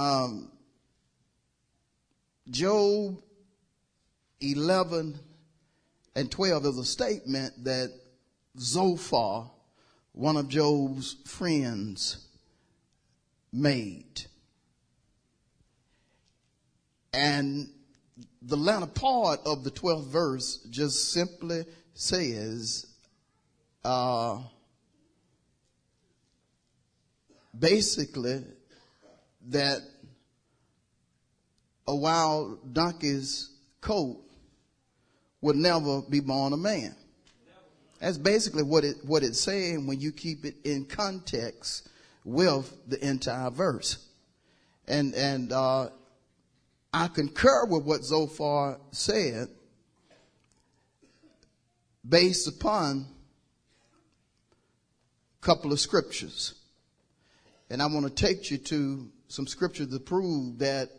Um, Job 11 and 12 is a statement that Zophar, one of Job's friends, made. And the latter part of the 12th verse just simply says, uh, basically, that a wild donkey's coat would never be born a man. That's basically what it what it's saying when you keep it in context with the entire verse. And and uh, I concur with what Zophar said based upon a couple of scriptures. And I want to take you to some scripture to prove that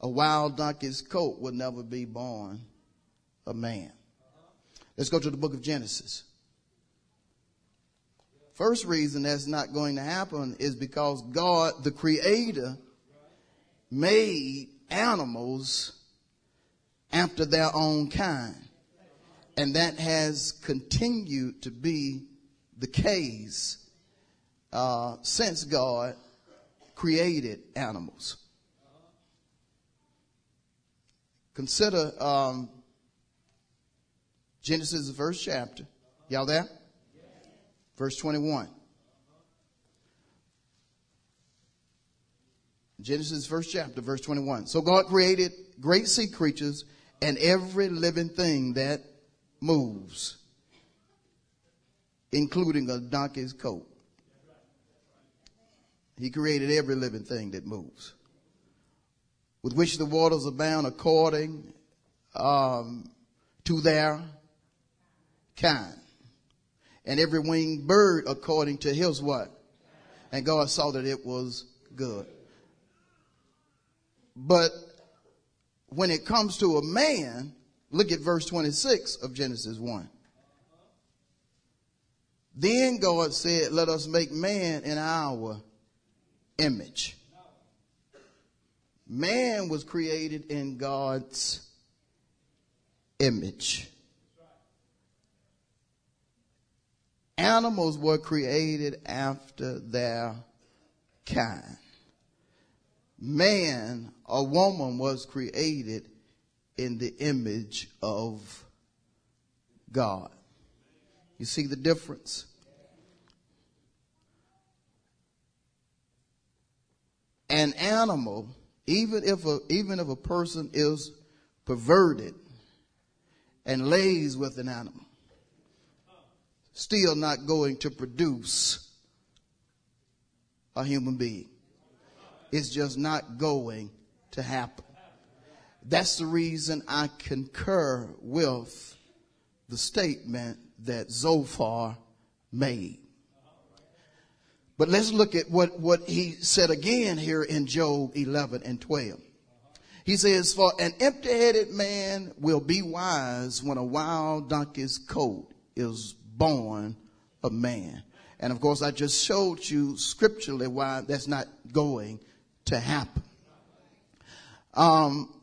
a wild donkey's coat would never be born a man. Let's go to the book of Genesis. First reason that's not going to happen is because God, the creator, made animals after their own kind. And that has continued to be the case uh, since God created animals. Consider um, Genesis, first chapter. Y'all there? Verse 21. Genesis, first chapter, verse 21. So God created great sea creatures and every living thing that moves, including a donkey's coat. He created every living thing that moves, with which the waters abound according um, to their kind, and every winged bird according to his what? And God saw that it was good. But when it comes to a man, look at verse 26 of Genesis 1. Then God said, Let us make man in our image. Man was created in God's image. Animals were created after their kind. Man or woman was created in the image of God. You see the difference? An animal, even if a, even if a person is perverted and lays with an animal, still not going to produce a human being. It's just not going to happen. That's the reason I concur with the statement that Zophar made. But let's look at what, what he said again here in Job 11 and 12. He says, For an empty headed man will be wise when a wild donkey's coat is born a man. And of course, I just showed you scripturally why that's not going to happen. Um,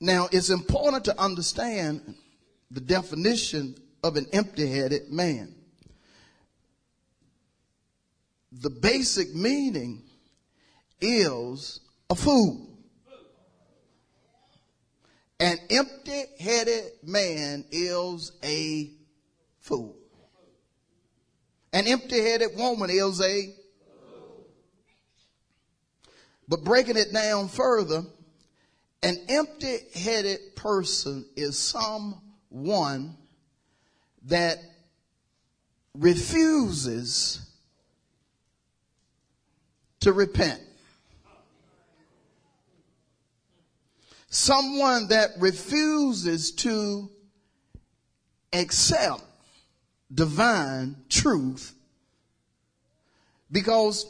now, it's important to understand the definition of an empty headed man the basic meaning is a fool. An empty headed man is a fool. An empty headed woman is a but breaking it down further, an empty headed person is someone that refuses to repent. Someone that refuses to accept divine truth because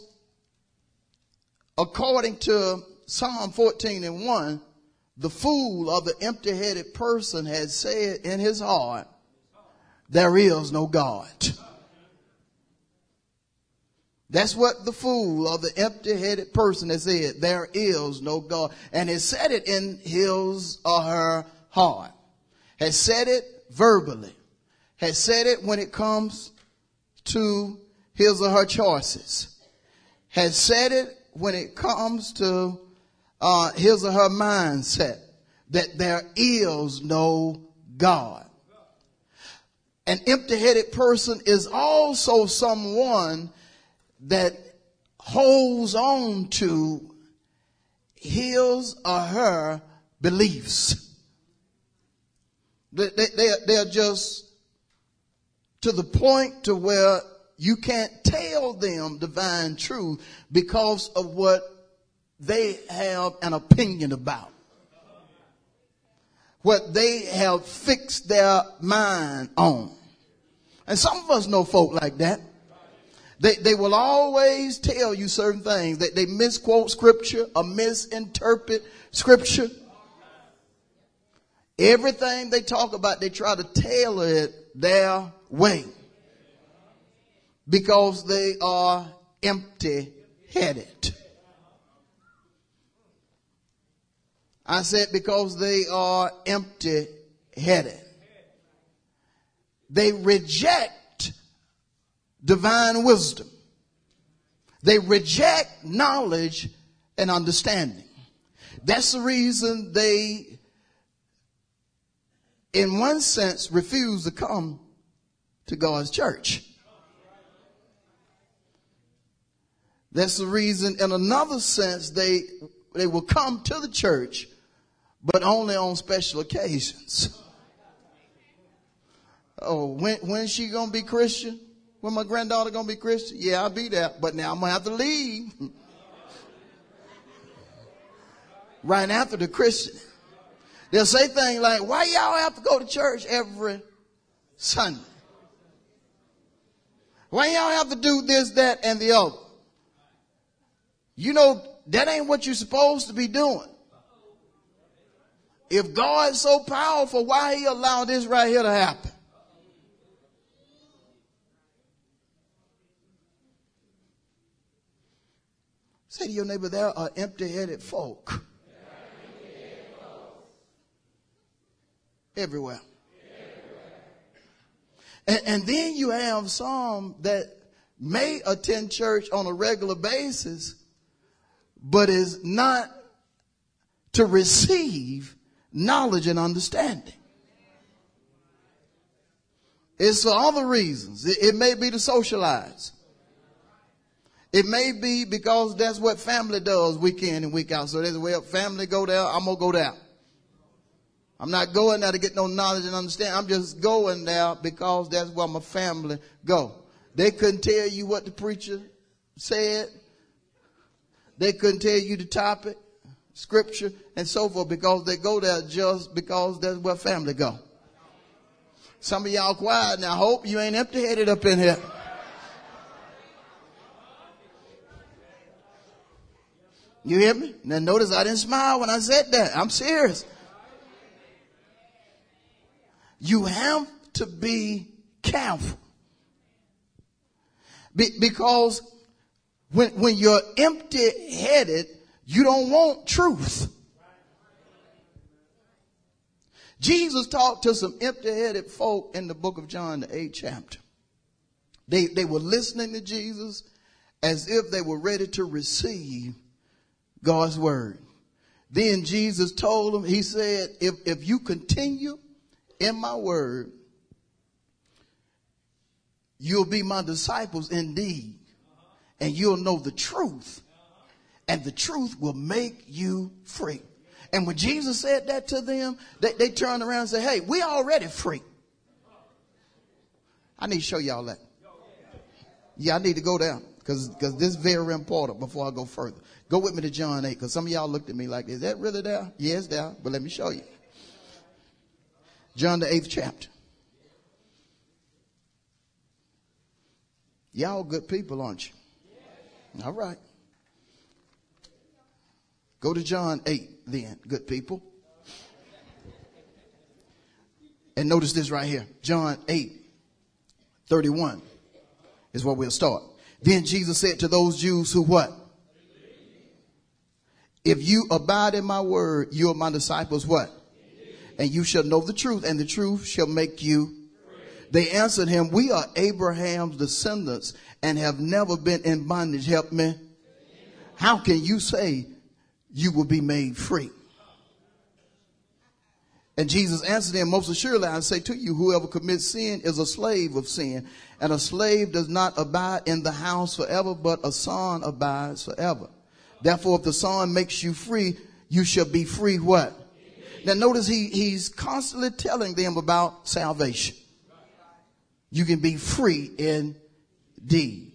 according to Psalm 14 and 1, the fool or the empty headed person has said in his heart, there is no God. That's what the fool or the empty headed person has said. There is no God. And has said it in his or her heart. Has said it verbally. Has said it when it comes to his or her choices. Has said it when it comes to uh, his or her mindset that there is no God. An empty headed person is also someone that holds on to his or her beliefs. They, they, they are just to the point to where you can't tell them divine truth because of what they have an opinion about. What they have fixed their mind on. And some of us know folk like that. They, they will always tell you certain things. They, they misquote scripture or misinterpret scripture. Everything they talk about, they try to tailor it their way. Because they are empty headed. I said because they are empty headed. They reject divine wisdom. They reject knowledge and understanding. That's the reason they, in one sense, refuse to come to God's church. That's the reason, in another sense, they, they will come to the church, but only on special occasions. Oh, when when's she gonna be Christian? When my granddaughter gonna be Christian? Yeah, I'll be there, but now I'm gonna have to leave. right after the Christian. They'll say things like, why y'all have to go to church every Sunday? Why y'all have to do this, that, and the other? You know, that ain't what you're supposed to be doing. If God's so powerful, why he allowed this right here to happen? Say to your neighbor, there are empty headed folk. Everywhere. And, and then you have some that may attend church on a regular basis, but is not to receive knowledge and understanding. It's for other reasons. It, it, may be to socialize. It may be because that's what family does week in and week out. So a way family go there, I'm gonna go there. I'm not going there to get no knowledge and understanding. I'm just going there because that's where my family go. They couldn't tell you what the preacher said. They couldn't tell you the topic, scripture, and so forth because they go there just because that's where family go. Some of y'all quiet now. Hope you ain't empty headed up in here. You hear me? Now notice I didn't smile when I said that. I'm serious. You have to be careful. Be, because when, when you're empty headed, you don't want truth. Jesus talked to some empty headed folk in the book of John, the eighth chapter. They, they were listening to Jesus as if they were ready to receive God's word. Then Jesus told them, He said, if, if you continue in my word, you'll be my disciples indeed and you'll know the truth and the truth will make you free. And when Jesus said that to them, they, they turned around and said, Hey, we already free. I need to show y'all that. Yeah, I need to go down. Because this is very important before I go further. Go with me to John 8 because some of y'all looked at me like, is that really there? Yes, there, but let me show you. John the eighth chapter. Y'all good people, aren't you? All right. Go to John 8 then, good people. And notice this right here. John 8, 31 is where we'll start. Then Jesus said to those Jews who what? If you abide in my word, you are my disciples what? And you shall know the truth and the truth shall make you. They answered him, we are Abraham's descendants and have never been in bondage. Help me. How can you say you will be made free? And Jesus answered them, most assuredly I say to you, whoever commits sin is a slave of sin. And a slave does not abide in the house forever, but a son abides forever. Therefore, if the son makes you free, you shall be free what? Now notice he, he's constantly telling them about salvation. You can be free indeed.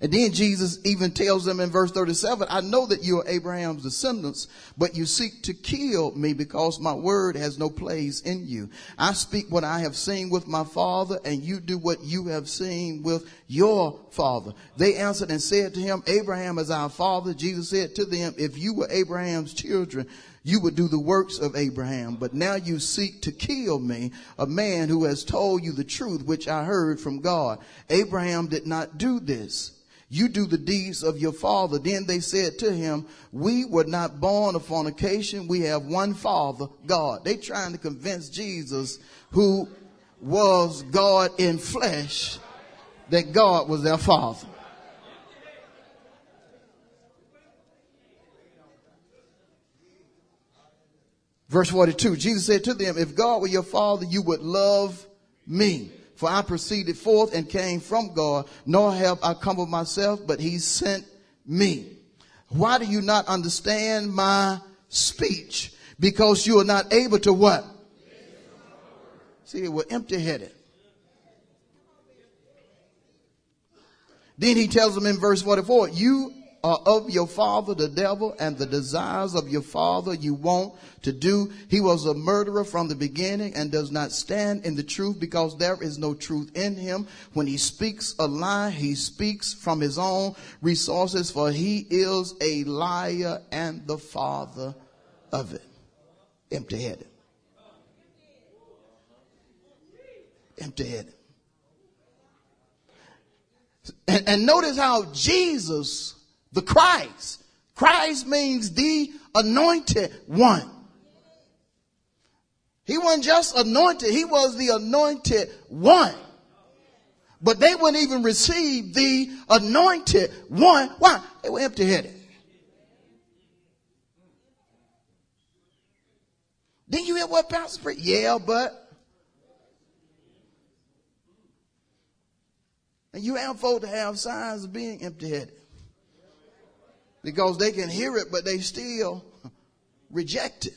And then Jesus even tells them in verse 37, I know that you are Abraham's descendants, but you seek to kill me because my word has no place in you. I speak what I have seen with my father and you do what you have seen with your father. They answered and said to him, Abraham is our father. Jesus said to them, if you were Abraham's children, you would do the works of Abraham, but now you seek to kill me, a man who has told you the truth, which I heard from God. Abraham did not do this. You do the deeds of your father. Then they said to him, we were not born of fornication. We have one father, God. They trying to convince Jesus who was God in flesh that God was their father. Verse 42, Jesus said to them, if God were your father, you would love me for I proceeded forth and came from God, nor have I come of myself, but he sent me. Why do you not understand my speech? Because you are not able to what? See, they were empty headed. Then he tells them in verse 44, you are of your father, the devil, and the desires of your father you want to do. He was a murderer from the beginning and does not stand in the truth because there is no truth in him. When he speaks a lie, he speaks from his own resources, for he is a liar and the father of it. Empty headed. Empty headed. And, and notice how Jesus the Christ. Christ means the anointed one. He wasn't just anointed, he was the anointed one. But they wouldn't even receive the anointed one. Why? They were empty headed. Didn't you hear what Pastor preached? Yeah, but. And you have folk to have signs of being empty headed because they can hear it, but they still reject it.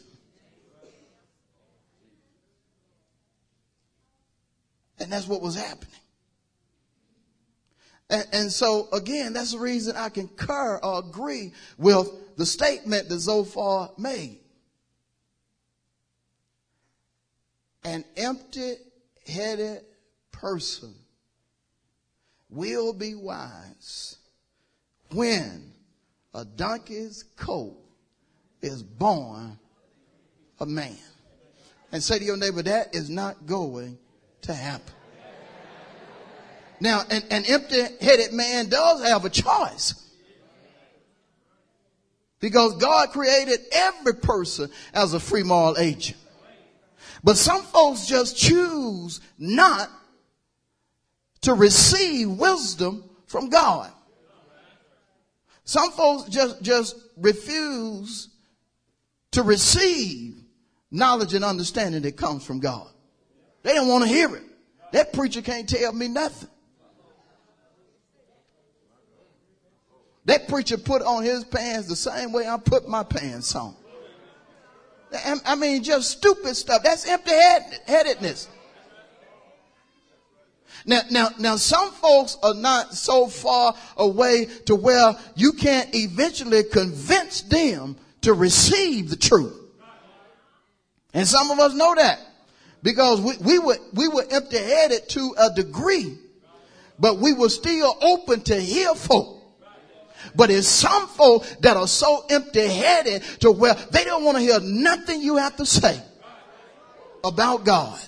And that's what was happening. And, and, so again, that's the reason I concur or agree with the statement that Zophar made. An empty headed person will be wise when a donkey's coat is born a man. And say to your neighbor, that is not going to happen. Now, an, an empty headed man does have a choice. Because God created every person as a free moral agent. But some folks just choose not to receive wisdom from God. Some folks just, just refuse to receive knowledge and understanding that comes from God. They don't want to hear it. That preacher can't tell me nothing. That preacher put on his pants the same way I put my pants on. I mean, just stupid stuff. That's empty headedness. Now, now, now some folks are not so far away to where you can't eventually convince them to receive the truth. And some of us know that because we, we were, we were empty headed to a degree, but we were still open to hear folk. But it's some folk that are so empty headed to where they don't want to hear nothing you have to say about God.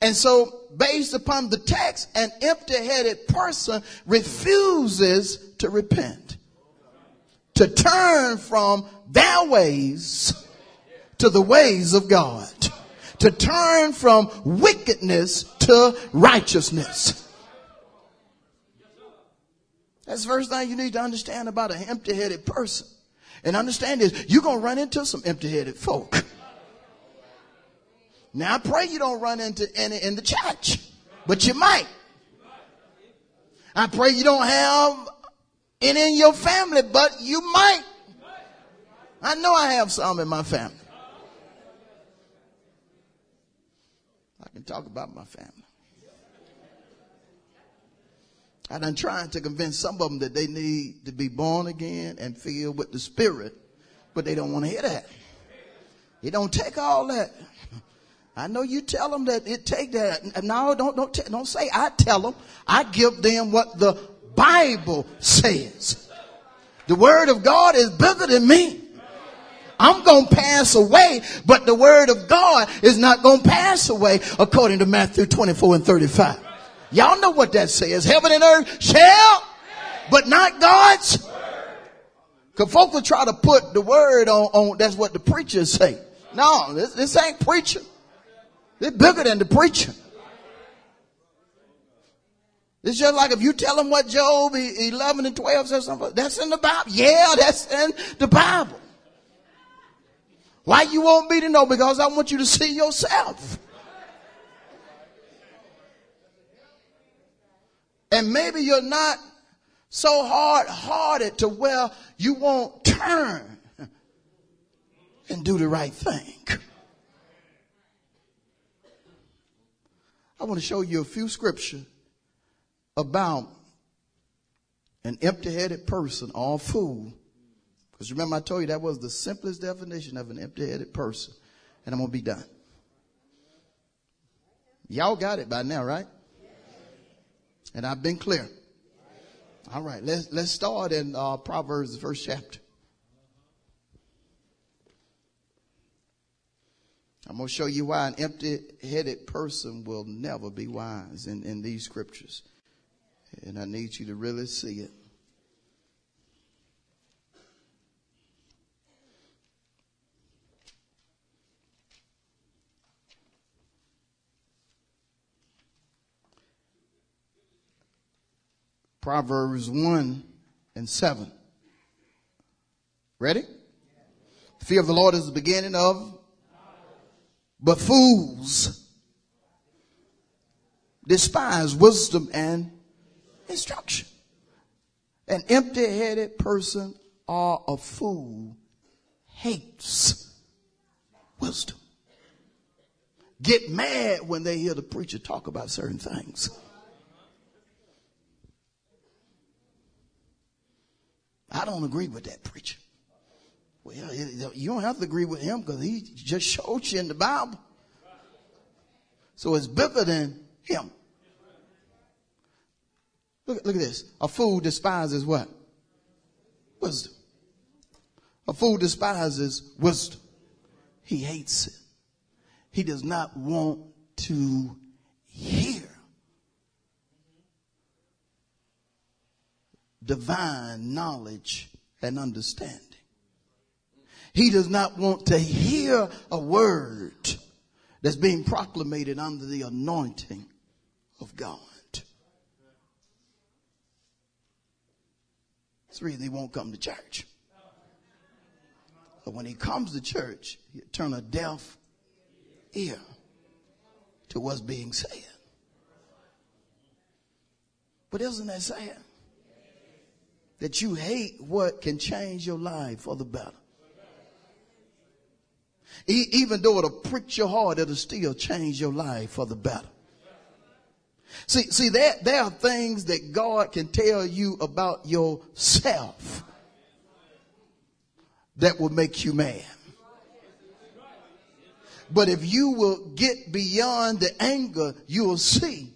And so, based upon the text, an empty headed person refuses to repent, to turn from their ways to the ways of God, to turn from wickedness to righteousness. That's the first thing you need to understand about an empty headed person. And understand this, you're going to run into some empty headed folk. Now I pray you don't run into any in the church, but you might. I pray you don't have any in your family, but you might. I know I have some in my family. I can talk about my family. I done trying to convince some of them that they need to be born again and filled with the Spirit, but they don't want to hear that. It don't take all that. I know you tell them that it take that. No, don't don't don't say I tell them. I give them what the Bible says. The Word of God is bigger than me. I'm going to pass away, but the Word of God is not going to pass away, according to Matthew 24 and 35. Y'all know what that says. Heaven and earth shall, but not God's. Cause folks will try to put the word on, on that's what the preachers say. No, this, this ain't preaching. They're bigger than the preacher. It's just like if you tell them what Job 11 and 12 says something, that's in the Bible. Yeah, that's in the Bible. Why you want me to know? Because I want you to see yourself. And maybe you're not so hard hearted to where you won't turn and do the right thing. I want to show you a few scripture about an empty headed person or fool. Because remember, I told you that was the simplest definition of an empty headed person. And I'm going to be done. Y'all got it by now, right? And I've been clear. All right, let's, let's start in uh, Proverbs, the first chapter. I'm going to show you why an empty headed person will never be wise in, in these scriptures. And I need you to really see it. Proverbs 1 and 7. Ready? The fear of the Lord is the beginning of but fools despise wisdom and instruction. An empty headed person or a fool hates wisdom. Get mad when they hear the preacher talk about certain things. I don't agree with that preacher. Well, you don't have to agree with him because he just showed you in the Bible. So it's bigger than him. Look, look at this. A fool despises what? Wisdom. A fool despises wisdom. He hates it. He does not want to hear divine knowledge and understanding. He does not want to hear a word that's being proclamated under the anointing of God. That's the reason he won't come to church. But when he comes to church, he turn a deaf ear to what's being said. But isn't that sad? That you hate what can change your life for the better. Even though it'll prick your heart, it'll still change your life for the better. See, see, there, there are things that God can tell you about yourself that will make you mad. But if you will get beyond the anger, you will see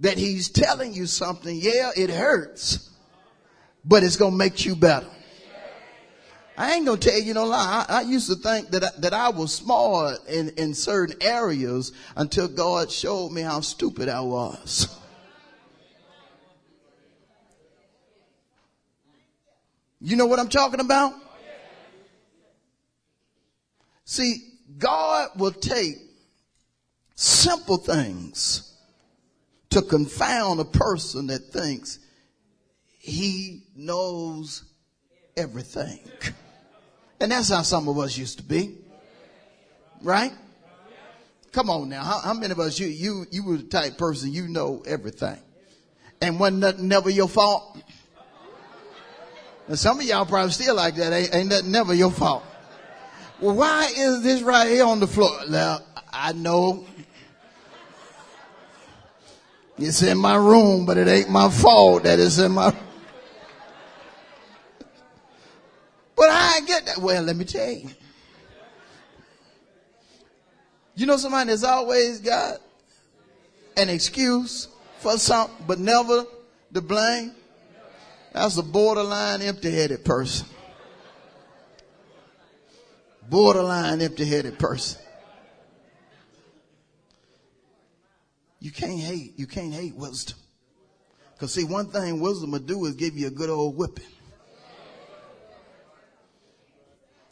that he's telling you something. Yeah, it hurts, but it's going to make you better. I ain't gonna tell you no lie. I, I used to think that I, that I was smart in, in certain areas until God showed me how stupid I was. You know what I'm talking about? See, God will take simple things to confound a person that thinks he knows everything. And that's how some of us used to be. Right? Come on now. How, how, many of us, you, you, you were the type person, you know everything. And wasn't nothing never your fault? And some of y'all probably still like that. Ain't, ain't nothing never your fault. Well, why is this right here on the floor? Now, I know it's in my room, but it ain't my fault that it's in my But I get that. Well, let me tell you. You know somebody that's always got an excuse for something, but never the blame? That's a borderline empty headed person. Borderline empty headed person. You can't hate, you can't hate wisdom. Cause see, one thing wisdom will do is give you a good old whipping.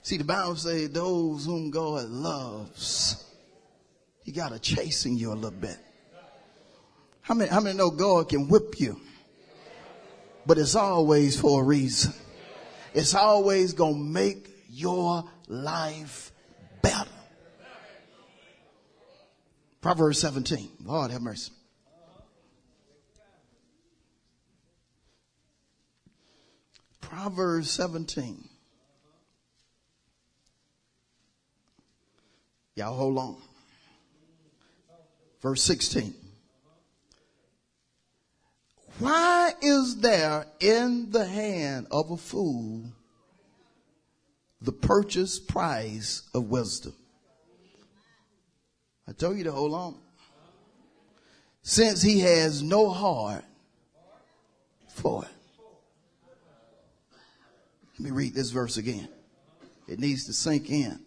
See, the Bible says those whom God loves, he got to chasing you a little bit. How many, how many know God can whip you? But it's always for a reason. It's always going to make your life better. Proverbs 17. Lord have mercy. Proverbs 17. Y'all hold on. Verse 16. Why is there in the hand of a fool the purchase price of wisdom? I told you to hold on. Since he has no heart for it. Let me read this verse again. It needs to sink in.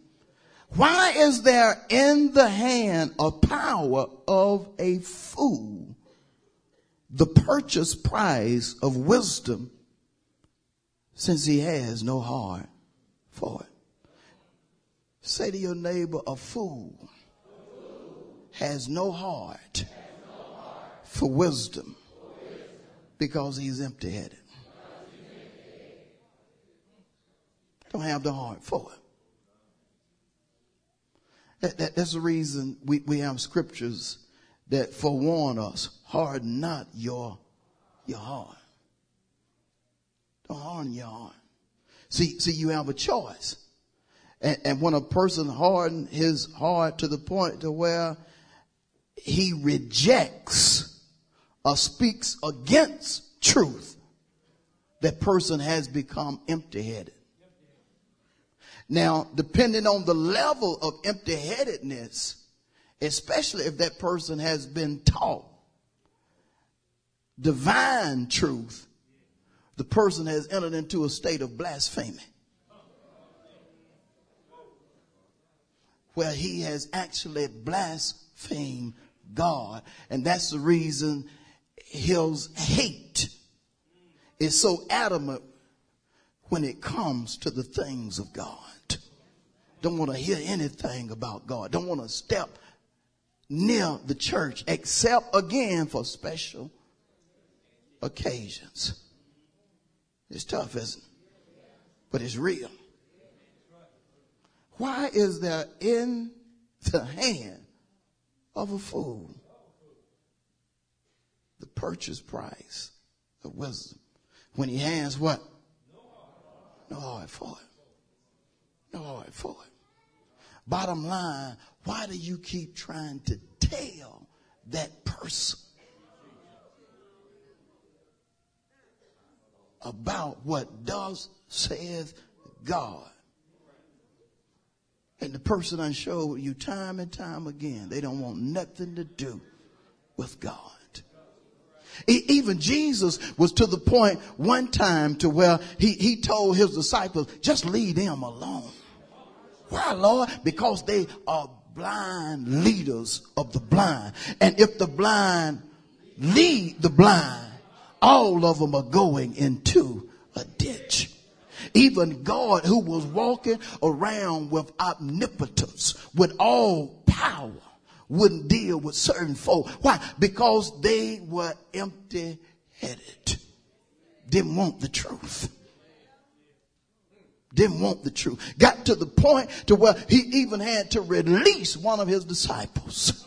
Why is there in the hand a power of a fool the purchase price of wisdom since he has no heart for it? Say to your neighbor, a fool has no heart for wisdom because he's empty headed. Don't have the heart for it. That, that, that's the reason we, we have scriptures that forewarn us, harden not your, your heart. Don't harden your heart. See, see, you have a choice. And, and when a person hardens his heart to the point to where he rejects or speaks against truth, that person has become empty headed. Now, depending on the level of empty headedness, especially if that person has been taught divine truth, the person has entered into a state of blasphemy. Where he has actually blasphemed God. And that's the reason his hate is so adamant when it comes to the things of God don't want to hear anything about God, don't want to step near the church except again for special occasions. It's tough, isn't it? But it's real. Why is there in the hand of a fool the purchase price of wisdom when he has what? No heart for it. No heart for it. Bottom line, why do you keep trying to tell that person about what does saith God? And the person I showed you time and time again, they don't want nothing to do with God. Even Jesus was to the point one time to where he, he told his disciples, just leave them alone. Why, Lord? Because they are blind leaders of the blind. And if the blind lead the blind, all of them are going into a ditch. Even God, who was walking around with omnipotence, with all power, wouldn't deal with certain folk. Why? Because they were empty headed. Didn't want the truth. Didn't want the truth. Got to the point to where he even had to release one of his disciples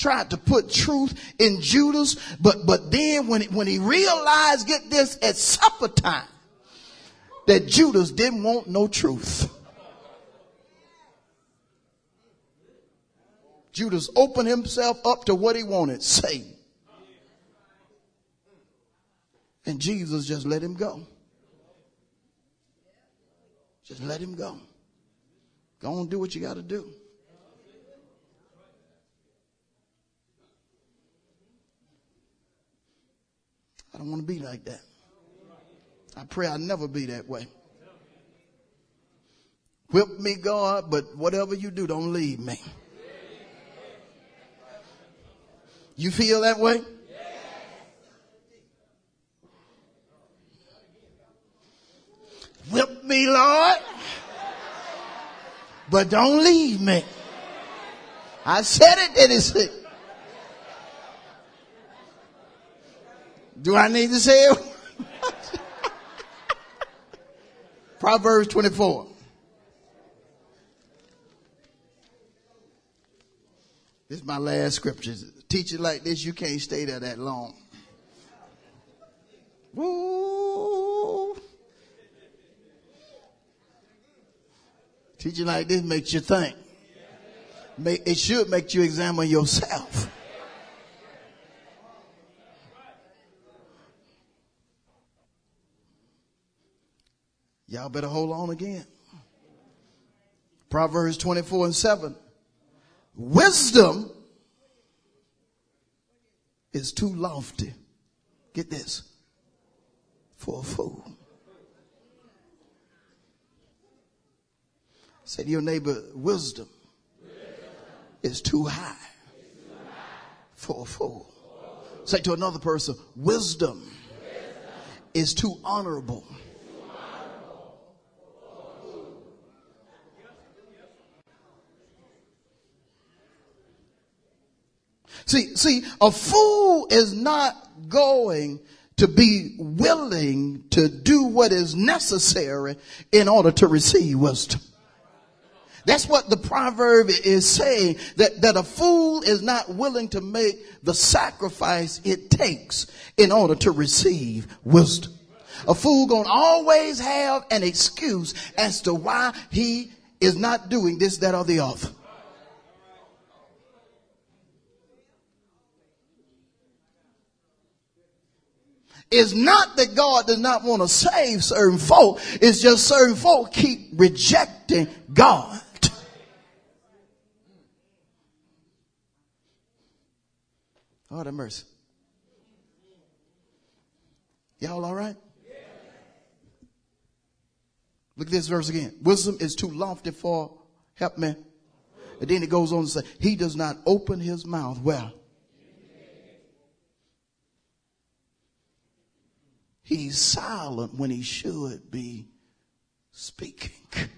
tried to put truth in Judas, but, but then when, when he realized, get this, at supper time, that Judas didn't want no truth. Judas opened himself up to what he wanted, Satan. And Jesus just let him go. Just let him go. Go and do what you got to do. I don't want to be like that. I pray I'll never be that way. Whip me, God, but whatever you do, don't leave me. You feel that way? Whip me, Lord, but don't leave me. I said it, did it say? Do I need to say it? Proverbs 24. This is my last scripture. Teach it like this, you can't stay there that long. Woo. Teaching like this makes you think. It should make you examine yourself. Y'all better hold on again. Proverbs 24 and 7. Wisdom is too lofty. Get this. For a fool. Say to your neighbor, wisdom, is too high, for a fool. Say to another person, wisdom, is too honorable See, see, a fool is not going to be willing to do what is necessary in order to receive wisdom. That's what the proverb is saying, that, that a fool is not willing to make the sacrifice it takes in order to receive wisdom. A fool gonna always have an excuse as to why he is not doing this, that, or the other. It's not that God does not want to save certain folk. It's just certain folk keep rejecting God. Lord have mercy. Y'all all right? Look at this verse again. Wisdom is too lofty for, help me. And then it goes on to say, he does not open his mouth well He's silent when he should be speaking.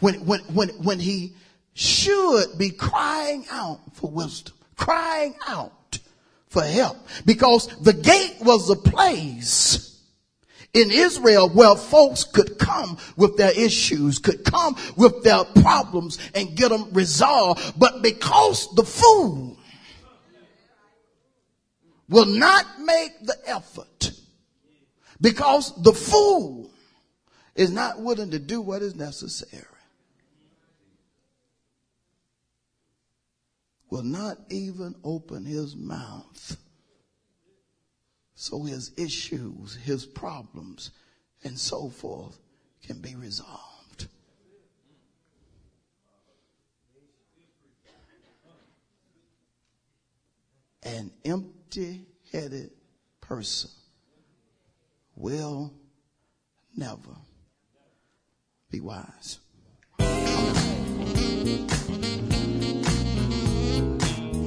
When, when, when, when he should be crying out for wisdom, crying out for help because the gate was a place in Israel where folks could come with their issues, could come with their problems and get them resolved. But because the fool will not make the effort because the fool is not willing to do what is necessary will not even open his mouth so his issues, his problems, and so forth can be resolved. An empty headed person will never be wise.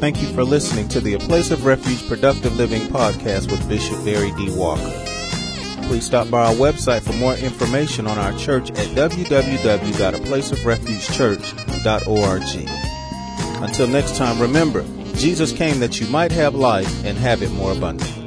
Thank you for listening to the A Place of Refuge Productive Living podcast with Bishop Barry D. Walker. Please stop by our website for more information on our church at www.aplaceofrefugechurch.org. Until next time, remember, Jesus came that you might have life and have it more abundantly.